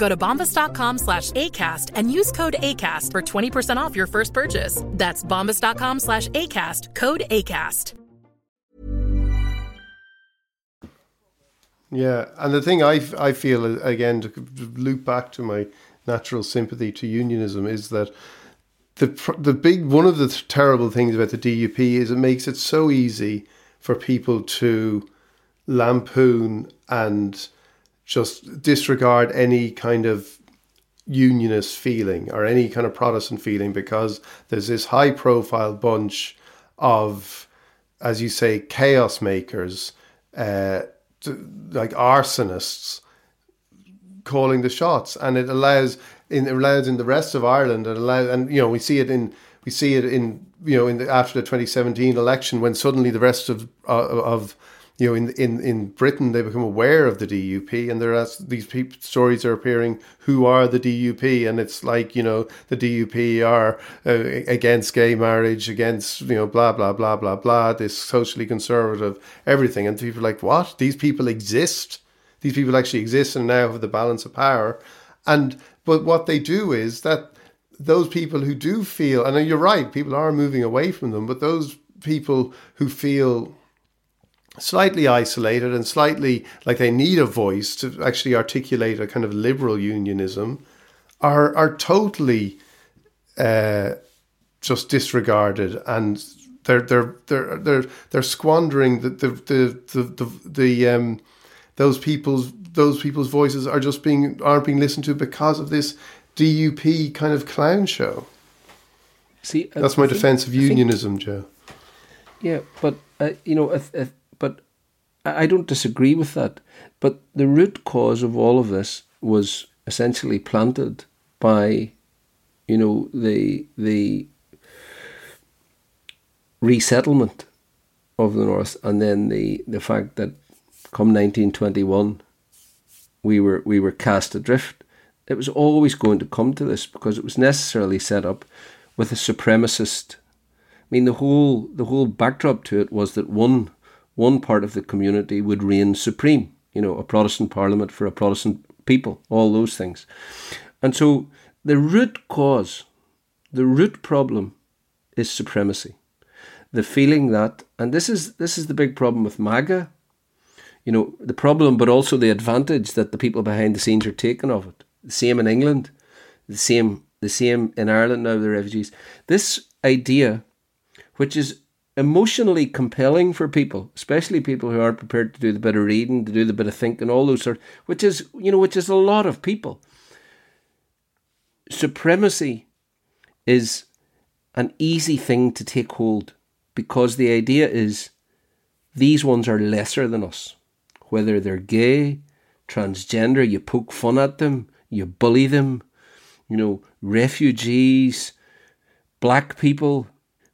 Go to bombas.com slash ACAST and use code ACAST for 20% off your first purchase. That's bombas.com slash ACAST, code ACAST. Yeah, and the thing I, I feel uh, again to loop back to my natural sympathy to unionism is that the the big one of the terrible things about the DUP is it makes it so easy for people to lampoon and just disregard any kind of unionist feeling or any kind of Protestant feeling because there's this high profile bunch of, as you say, chaos makers, uh, like arsonists calling the shots, and it allows in it allows in the rest of Ireland. It allows, and you know, we see it in we see it in you know in the, after the 2017 election when suddenly the rest of uh, of you know in in in Britain they become aware of the DUP and there are these stories are appearing who are the DUP and it's like you know the DUP are uh, against gay marriage against you know blah blah blah blah blah this socially conservative everything. And people are like what? These people exist? These people actually exist and now have the balance of power. And but what they do is that those people who do feel, and you're right, people are moving away from them, but those people who feel slightly isolated and slightly like they need a voice to actually articulate a kind of liberal unionism are are totally uh, just disregarded and they're they're they're they're they're squandering the the the the, the, the um those people's those people's voices are just being aren't being listened to because of this DUP kind of clown show. See, that's my defense of unionism, think, Joe. Yeah, but uh, you know, if, but I don't disagree with that. But the root cause of all of this was essentially planted by, you know, the the resettlement of the north, and then the the fact that come 1921 we were we were cast adrift. It was always going to come to this because it was necessarily set up with a supremacist. I mean, the whole the whole backdrop to it was that one one part of the community would reign supreme. You know, a Protestant parliament for a Protestant people, all those things, and so the root cause, the root problem, is supremacy. The feeling that, and this is this is the big problem with MAGA you know, the problem, but also the advantage that the people behind the scenes are taking of it. The same in England, the same, the same in Ireland now, the refugees. This idea, which is emotionally compelling for people, especially people who aren't prepared to do the bit of reading, to do the bit of thinking, all those sort, which is, you know, which is a lot of people. Supremacy is an easy thing to take hold because the idea is these ones are lesser than us whether they're gay, transgender, you poke fun at them, you bully them, you know, refugees, black people,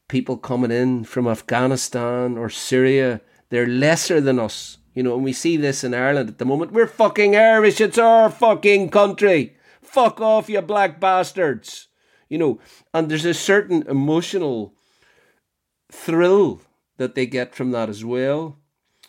people coming in from Afghanistan or Syria, they're lesser than us. You know, and we see this in Ireland at the moment. We're fucking Irish, it's our fucking country. Fuck off, you black bastards. You know, and there's a certain emotional thrill that they get from that as well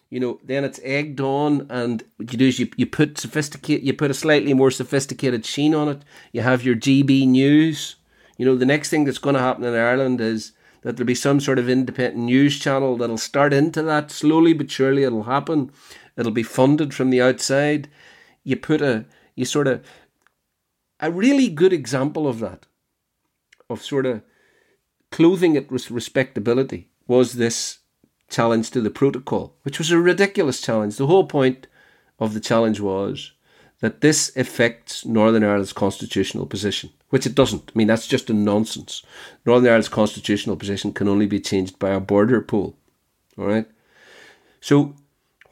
you know, then it's egged on, and what you do is you, you put sophisticate, you put a slightly more sophisticated sheen on it. You have your GB news. You know, the next thing that's going to happen in Ireland is that there'll be some sort of independent news channel that'll start into that slowly but surely. It'll happen. It'll be funded from the outside. You put a, you sort of, a really good example of that, of sort of clothing it with respectability, was this challenge to the protocol, which was a ridiculous challenge. The whole point of the challenge was that this affects Northern Ireland's constitutional position, which it doesn't. I mean, that's just a nonsense. Northern Ireland's constitutional position can only be changed by a border poll. All right? So,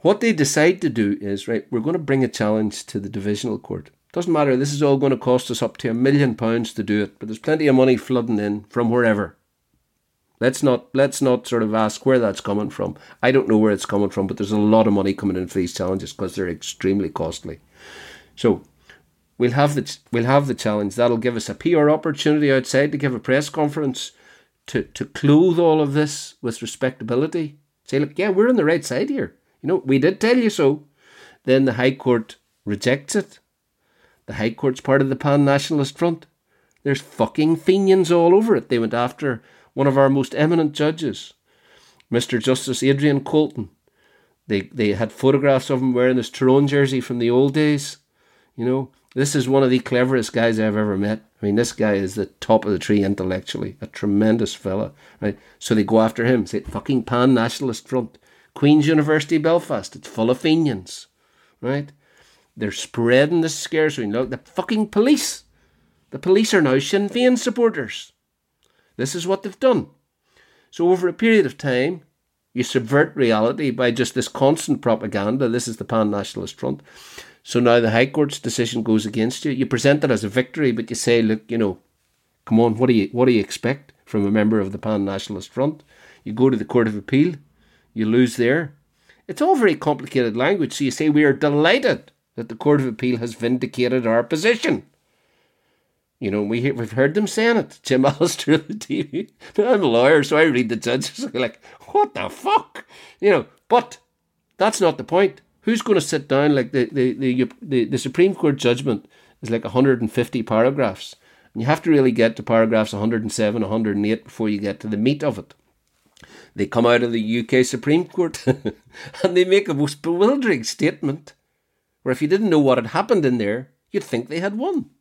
what they decide to do is, right, we're going to bring a challenge to the divisional court. Doesn't matter, this is all going to cost us up to a million pounds to do it, but there's plenty of money flooding in from wherever. Let's not let's not sort of ask where that's coming from. I don't know where it's coming from, but there's a lot of money coming in for these challenges because they're extremely costly. So We'll have the we'll have the challenge. That'll give us a PR opportunity outside to give a press conference to to clothe all of this with respectability. Say, look, yeah, we're on the right side here. You know, we did tell you so. Then the High Court rejects it. The High Court's part of the Pan Nationalist Front. There's fucking Fenians all over it. They went after one of our most eminent judges, Mr. Justice Adrian Colton. They they had photographs of him wearing his Tyrone jersey from the old days. You know, this is one of the cleverest guys I've ever met. I mean, this guy is the top of the tree intellectually, a tremendous fella, right? So they go after him, say, fucking pan nationalist front. Queen's University Belfast, it's full of Fenians, right? They're spreading the scares. Look, the fucking police. The police are now Sinn Féin supporters. This is what they've done. So, over a period of time, you subvert reality by just this constant propaganda. This is the Pan Nationalist Front. So now the High Court's decision goes against you. You present it as a victory, but you say, look, you know, come on, what do you what do you expect from a member of the Pan Nationalist Front? You go to the Court of Appeal, you lose there. It's all very complicated language. So you say we are delighted that the Court of Appeal has vindicated our position. You know, we we've heard them saying it. Jim Allister on the TV. I'm a lawyer, so I read the judges like, what the fuck? You know, but that's not the point. Who's going to sit down like the the the the, the Supreme Court judgment is like 150 paragraphs, and you have to really get to paragraphs 107, 108 before you get to the meat of it. They come out of the UK Supreme Court and they make a most bewildering statement where if you didn't know what had happened in there, you'd think they had won.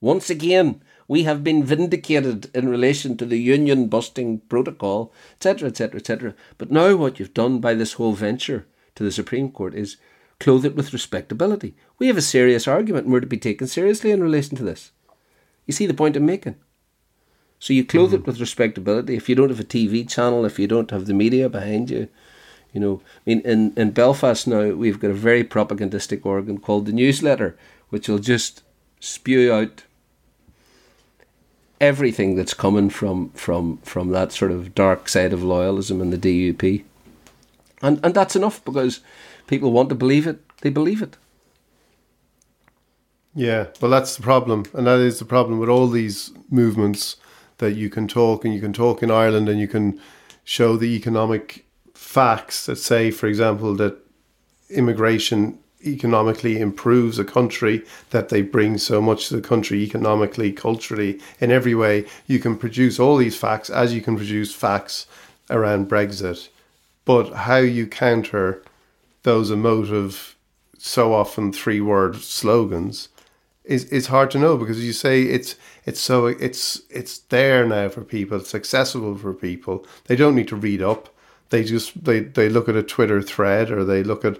Once again, we have been vindicated in relation to the union busting protocol, etc., etc., etc. But now, what you've done by this whole venture to the Supreme Court is clothe it with respectability. We have a serious argument and we're to be taken seriously in relation to this. You see the point I'm making? So you clothe mm-hmm. it with respectability. If you don't have a TV channel, if you don't have the media behind you, you know, I mean, in, in Belfast now, we've got a very propagandistic organ called the newsletter, which will just spew out everything that's coming from from from that sort of dark side of loyalism in the DUP, and and that's enough because people want to believe it. They believe it. Yeah, well, that's the problem, and that is the problem with all these movements that you can talk and you can talk in Ireland and you can show the economic facts that say, for example, that immigration economically improves a country, that they bring so much to the country economically, culturally, in every way. You can produce all these facts as you can produce facts around Brexit. But how you counter those emotive, so often three word slogans is, is hard to know because you say it's it's so it's it's there now for people, it's accessible for people. They don't need to read up. They just they, they look at a Twitter thread or they look at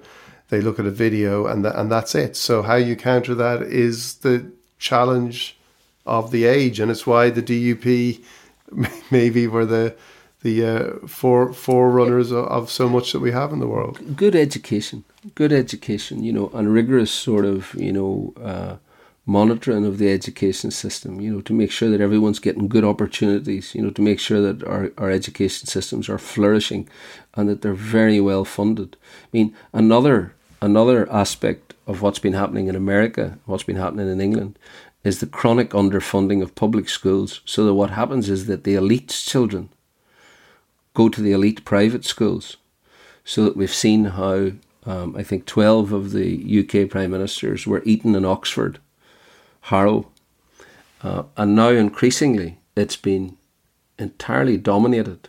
they look at a video and and that's it. So how you counter that is the challenge of the age, and it's why the DUP maybe were the the uh, for forerunners of, of so much that we have in the world. Good education, good education, you know, and rigorous sort of you know. Uh, monitoring of the education system, you know, to make sure that everyone's getting good opportunities, you know, to make sure that our, our education systems are flourishing and that they're very well funded. I mean, another another aspect of what's been happening in America, what's been happening in England, is the chronic underfunding of public schools. So that what happens is that the elite's children go to the elite private schools. So that we've seen how um, I think 12 of the UK prime ministers were Eton in Oxford, Harrow, uh, and now increasingly it's been entirely dominated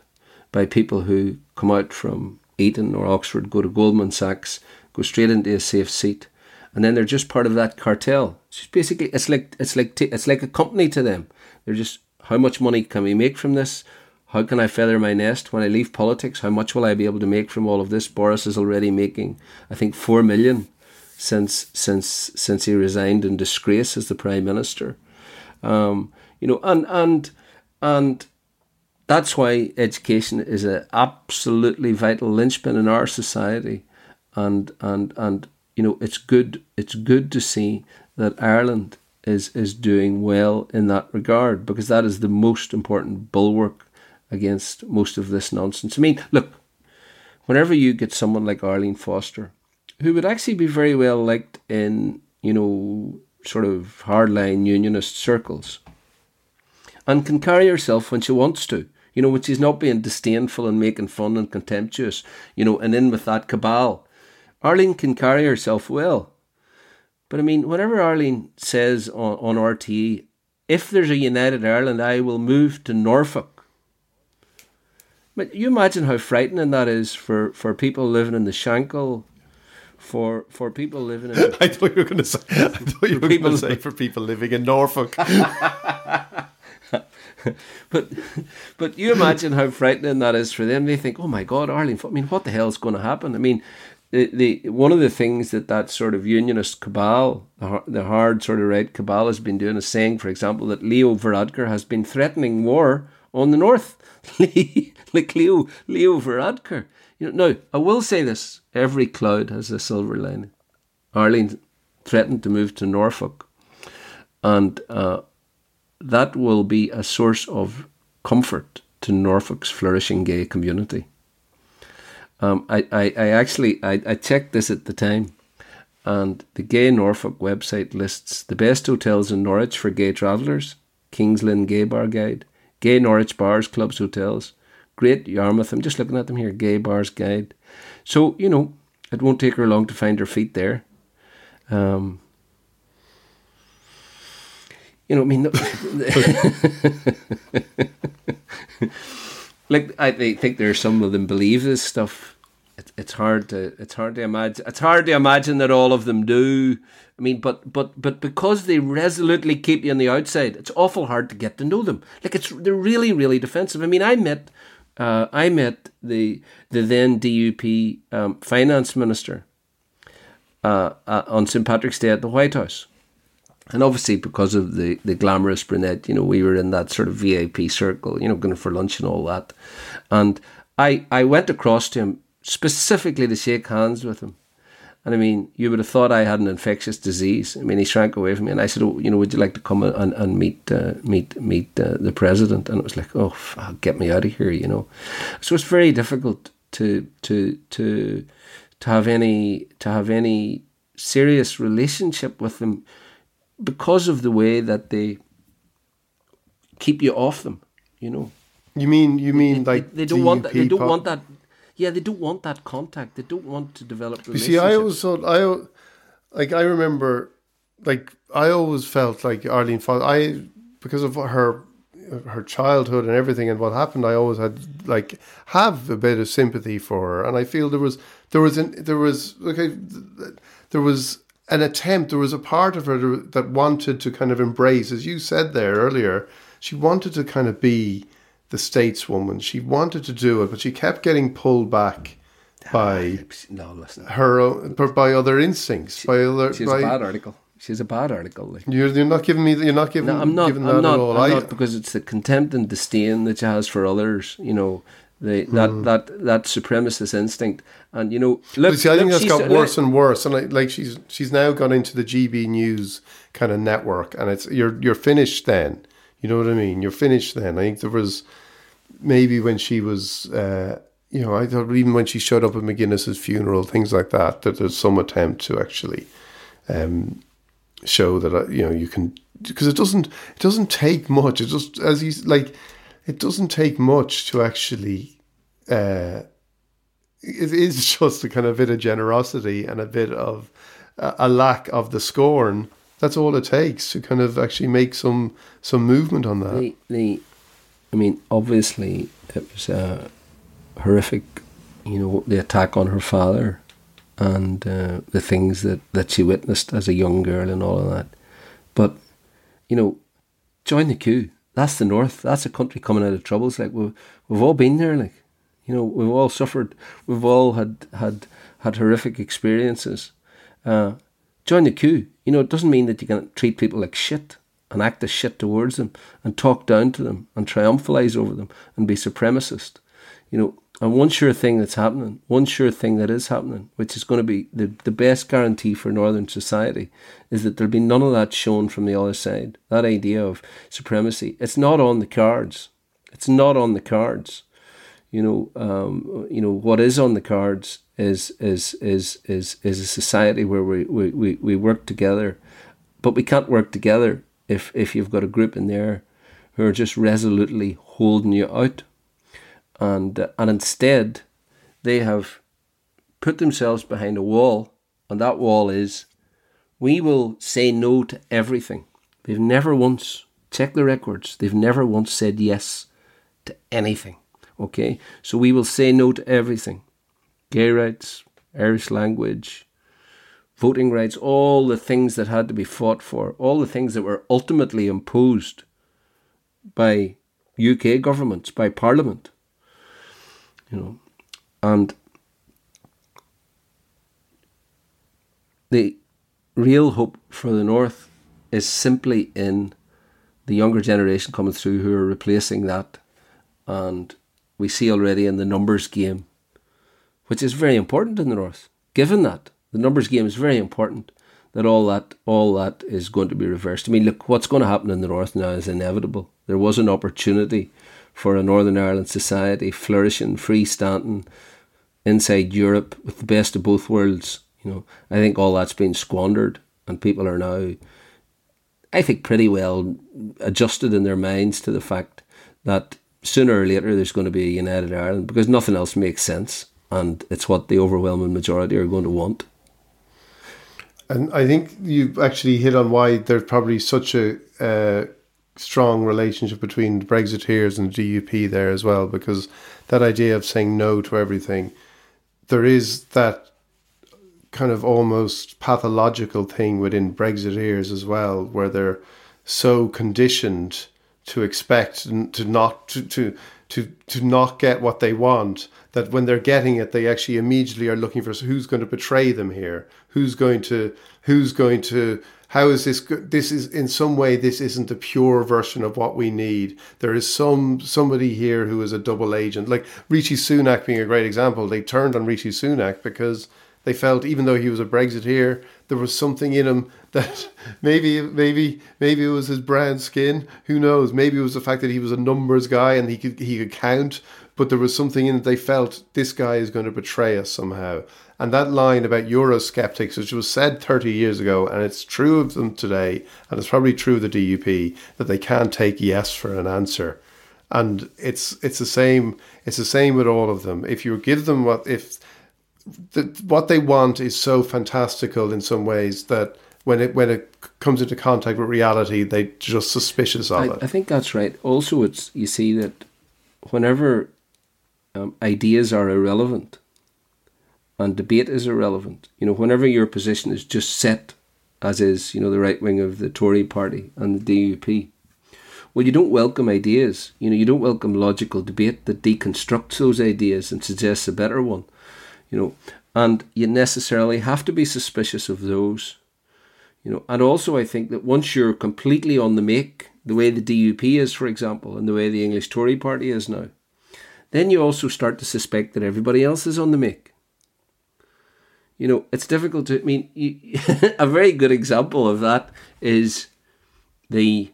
by people who come out from Eton or Oxford, go to Goldman Sachs, go straight into a safe seat, and then they're just part of that cartel. It's basically it's like it's like t- it's like a company to them. They're just how much money can we make from this? How can I feather my nest when I leave politics? How much will I be able to make from all of this? Boris is already making, I think, four million since since since he resigned in disgrace as the prime minister. Um, you know, and and and that's why education is an absolutely vital linchpin in our society and and and you know it's good it's good to see that Ireland is is doing well in that regard because that is the most important bulwark against most of this nonsense. I mean, look, whenever you get someone like Arlene Foster, who would actually be very well liked in you know sort of hardline unionist circles and can carry herself when she wants to. You know, when she's not being disdainful and making fun and contemptuous, you know, and in with that cabal. Arlene can carry herself well. But I mean, whenever Arlene says on, on RTE, if there's a United Ireland, I will move to Norfolk. But you imagine how frightening that is for, for people living in the Shankill, for for people living in. I thought you were going to say. I thought you were going to say for people living in Norfolk. but but you imagine how frightening that is for them. They think, oh my God, Arlene. I mean, what the hell is going to happen? I mean, the, the one of the things that that sort of unionist cabal, the, the hard sort of right cabal, has been doing is saying, for example, that Leo Varadkar has been threatening war on the north. like Leo Leo Varadkar. You know, now I will say this: every cloud has a silver lining. Arlene threatened to move to Norfolk, and uh, that will be a source of comfort to Norfolk's flourishing gay community. Um, I, I, I actually I, I checked this at the time, and the Gay Norfolk website lists the best hotels in Norwich for gay travellers, King's Lynn Gay Bar Guide, Gay Norwich Bars, Clubs, Hotels, Great Yarmouth. I'm just looking at them here, Gay Bars Guide. So, you know, it won't take her long to find her feet there. Um, you know, I mean, like I think there are some of them believe this stuff. It, it's hard to it's hard to imagine. It's hard to imagine that all of them do. I mean, but but but because they resolutely keep you on the outside, it's awful hard to get to know them. Like it's they're really really defensive. I mean, I met uh, I met the the then DUP um, finance minister uh, uh, on St Patrick's Day at the White House and obviously, because of the, the glamorous brunette, you know, we were in that sort of VIP circle, you know, going for lunch and all that. And I, I went across to him specifically to shake hands with him. And I mean, you would have thought I had an infectious disease. I mean, he shrank away from me, and I said, "Oh, you know, would you like to come and, and meet uh, meet meet uh, the president?" And it was like, "Oh, fuck, get me out of here," you know. So it's very difficult to to to to have any to have any serious relationship with them because of the way that they keep you off them. You know. You mean you mean they, like they, don't want that, they don't want that. Yeah, they don't want that contact. They don't want to develop. You see, I always thought I like I remember like I always felt like Arlene I because of her her childhood and everything and what happened I always had like have a bit of sympathy for her and I feel there was there was an there was okay there was an attempt, there was a part of her that wanted to kind of embrace, as you said there earlier, she wanted to kind of be the stateswoman. She wanted to do it, but she kept getting pulled back by no, listen. her own, by other instincts. She, by other, she's by, a bad article. She's a bad article. Like. You're, you're not giving me. You're not giving. No, I'm not. Giving I'm that not. at all. I'm I, not because it's the contempt and disdain that she has for others. You know, the, that Mm. that that supremacist instinct, and you know, look, see, I think look, that's got worse and worse, and like, like she's she's now gone into the GB News kind of network, and it's you're you're finished then. You know what I mean? You're finished then. I think there was maybe when she was, uh, you know, I thought even when she showed up at McGuinness's funeral, things like that, that there's some attempt to actually um, show that uh, you know you can because it doesn't it doesn't take much. It just as he's like it doesn't take much to actually. Uh, it is just a kind of bit of generosity and a bit of a a lack of the scorn. That's all it takes to kind of actually make some some movement on that. the, the I mean, obviously it was a horrific, you know, the attack on her father and uh, the things that, that she witnessed as a young girl and all of that. But, you know, join the queue. That's the North. That's a country coming out of troubles. Like we've, we've all been there. Like, you know, we've all suffered. We've all had had had horrific experiences. Uh, join the queue. You know, it doesn't mean that you can treat people like shit and act as shit towards them and talk down to them and triumphalize over them and be supremacist. You know, and one sure thing that's happening, one sure thing that is happening, which is going to be the, the best guarantee for Northern society, is that there'll be none of that shown from the other side. That idea of supremacy, it's not on the cards. It's not on the cards. You know, um, you know what is on the cards is is is is is a society where we we, we, we work together but we can't work together if if you've got a group in there who are just resolutely holding you out, and uh, and instead they have put themselves behind a wall, and that wall is we will say no to everything. They've never once check the records. They've never once said yes to anything. Okay, so we will say no to everything: gay rights, Irish language, voting rights, all the things that had to be fought for, all the things that were ultimately imposed by UK governments, by Parliament. You know, and the real hope for the North is simply in the younger generation coming through who are replacing that. And we see already in the numbers game, which is very important in the North, given that the numbers game is very important, that all that all that is going to be reversed. I mean, look, what's going to happen in the North now is inevitable. There was an opportunity for a Northern Ireland society flourishing, freestanding inside Europe with the best of both worlds you know, I think all that's been squandered, and people are now, I think, pretty well adjusted in their minds to the fact that sooner or later there's going to be a united Ireland because nothing else makes sense, and it's what the overwhelming majority are going to want. And I think you actually hit on why there's probably such a uh, strong relationship between Brexiteers and the DUP there as well, because that idea of saying no to everything, there is that kind of almost pathological thing within Brexiteers as well, where they're so conditioned to expect to not to, to to to not get what they want that when they're getting it they actually immediately are looking for who's going to betray them here? Who's going to who's going to how is this this is in some way this isn't a pure version of what we need. There is some somebody here who is a double agent. Like Rishi Sunak being a great example. They turned on Rishi Sunak because they felt even though he was a Brexiteer, there was something in him that maybe maybe maybe it was his brown skin. Who knows? Maybe it was the fact that he was a numbers guy and he could he could count. But there was something in it they felt this guy is going to betray us somehow. And that line about Eurosceptics, which was said 30 years ago, and it's true of them today, and it's probably true of the DUP, that they can't take yes for an answer. And it's it's the same it's the same with all of them. If you give them what if the, what they want is so fantastical in some ways that when it when it comes into contact with reality, they just suspicious of I, it. I think that's right. Also, it's you see that whenever um, ideas are irrelevant and debate is irrelevant, you know, whenever your position is just set as is, you know, the right wing of the Tory party and the DUP. Well, you don't welcome ideas. You know, you don't welcome logical debate that deconstructs those ideas and suggests a better one you know, and you necessarily have to be suspicious of those, you know. And also, I think that once you're completely on the make, the way the DUP is, for example, and the way the English Tory Party is now, then you also start to suspect that everybody else is on the make. You know, it's difficult to. I mean, you, a very good example of that is the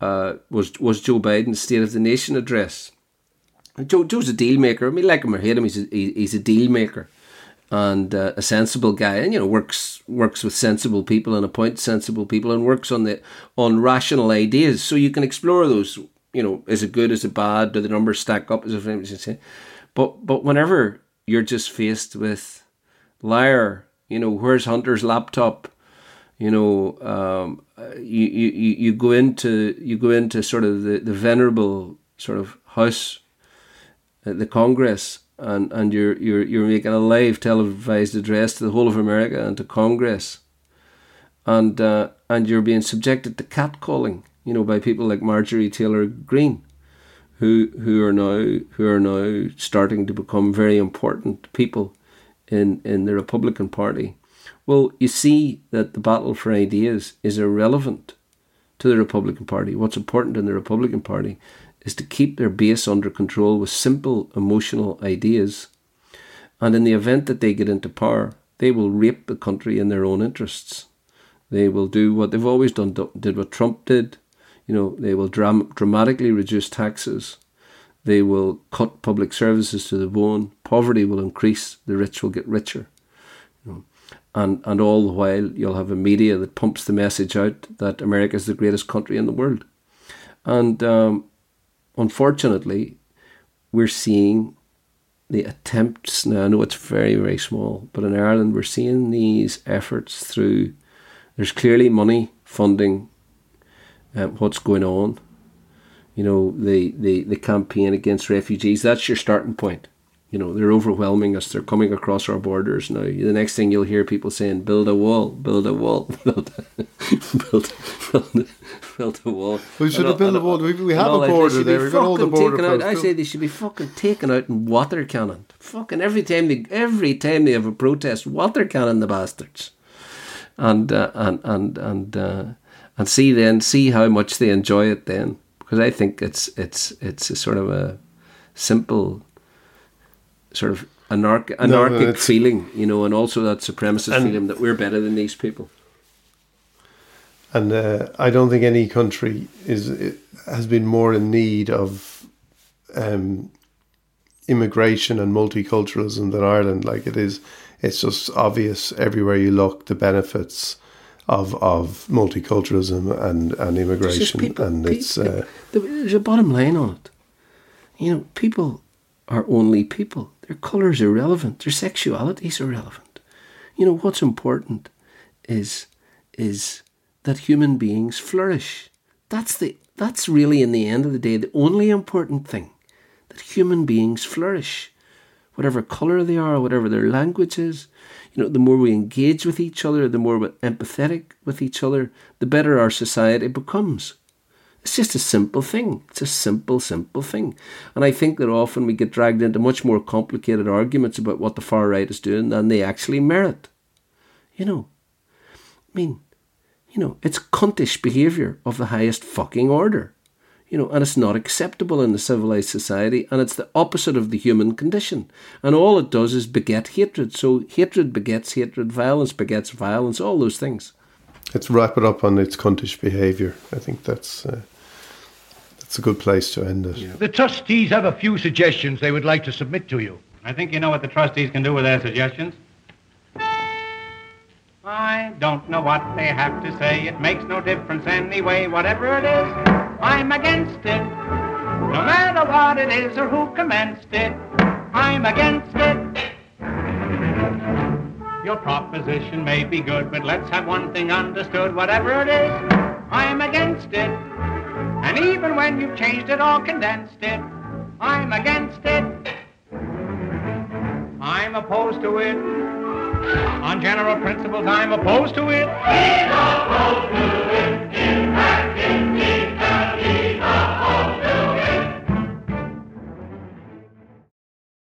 uh, was was Joe Biden's State of the Nation address. Joe Joe's a deal maker. I mean, like him or hate him, he's a, he's a deal maker and uh, a sensible guy, and you know works works with sensible people and appoints sensible people and works on the on rational ideas. So you can explore those. You know, is it good? Is it bad? Do the numbers stack up? As a say, but but whenever you're just faced with liar, you know, where's Hunter's laptop? You know, um, you, you you go into you go into sort of the, the venerable sort of house, uh, the Congress, and, and you're, you're, you're making a live televised address to the whole of America and to Congress. And, uh, and you're being subjected to catcalling, you know, by people like Marjorie Taylor Greene, who, who are now, who are now starting to become very important people in, in the Republican Party. Well, you see that the battle for ideas is irrelevant to the Republican Party. What's important in the Republican Party is to keep their base under control with simple emotional ideas. And in the event that they get into power, they will rape the country in their own interests. They will do what they've always done, did what Trump did. You know, they will dram- dramatically reduce taxes. They will cut public services to the bone. Poverty will increase. The rich will get richer. You know. and and all the while you'll have a media that pumps the message out that America is the greatest country in the world, and um, unfortunately, we're seeing the attempts now. I know it's very very small, but in Ireland we're seeing these efforts through. There's clearly money funding um, what's going on. You know the, the the campaign against refugees. That's your starting point you know, they're overwhelming us. They're coming across our borders now. The next thing you'll hear people saying, "Build a wall, build a wall, build, a, build, build, build a wall." We should have built a wall. We, we have a border there. We've got all the border out. I say they should be fucking taken out in water cannon. Fucking every time they every time they have a protest, water cannon the bastards, and uh, and and and uh, and see then see how much they enjoy it then because I think it's it's it's a sort of a simple sort of anarch- anarchic no, feeling, you know, and also that supremacist feeling that we're better than these people. And uh, I don't think any country is has been more in need of um, immigration and multiculturalism than Ireland. Like it is, it's just obvious everywhere you look the benefits of of multiculturalism and and immigration, people, and people, it's uh, there's a bottom line on it. You know, people are only people. Their colour is irrelevant. Their sexuality is irrelevant. You know what's important is is that human beings flourish. That's the that's really in the end of the day the only important thing. That human beings flourish. Whatever colour they are, whatever their language is, you know, the more we engage with each other, the more we're empathetic with each other, the better our society becomes. It's just a simple thing. It's a simple, simple thing. And I think that often we get dragged into much more complicated arguments about what the far right is doing than they actually merit. You know, I mean, you know, it's cuntish behaviour of the highest fucking order. You know, and it's not acceptable in a civilized society, and it's the opposite of the human condition. And all it does is beget hatred. So hatred begets hatred, violence begets violence, all those things. Let's wrap it up on its cuntish behaviour. I think that's. Uh it's a good place to end it. Yeah. The trustees have a few suggestions they would like to submit to you. I think you know what the trustees can do with their suggestions. I don't know what they have to say. It makes no difference anyway. Whatever it is, I'm against it. No matter what it is or who commenced it, I'm against it. Your proposition may be good, but let's have one thing understood. Whatever it is, I'm against it. And even when you've changed it or condensed it, I'm against it. I'm opposed to it. On general principles, I'm opposed to it. He's opposed to it.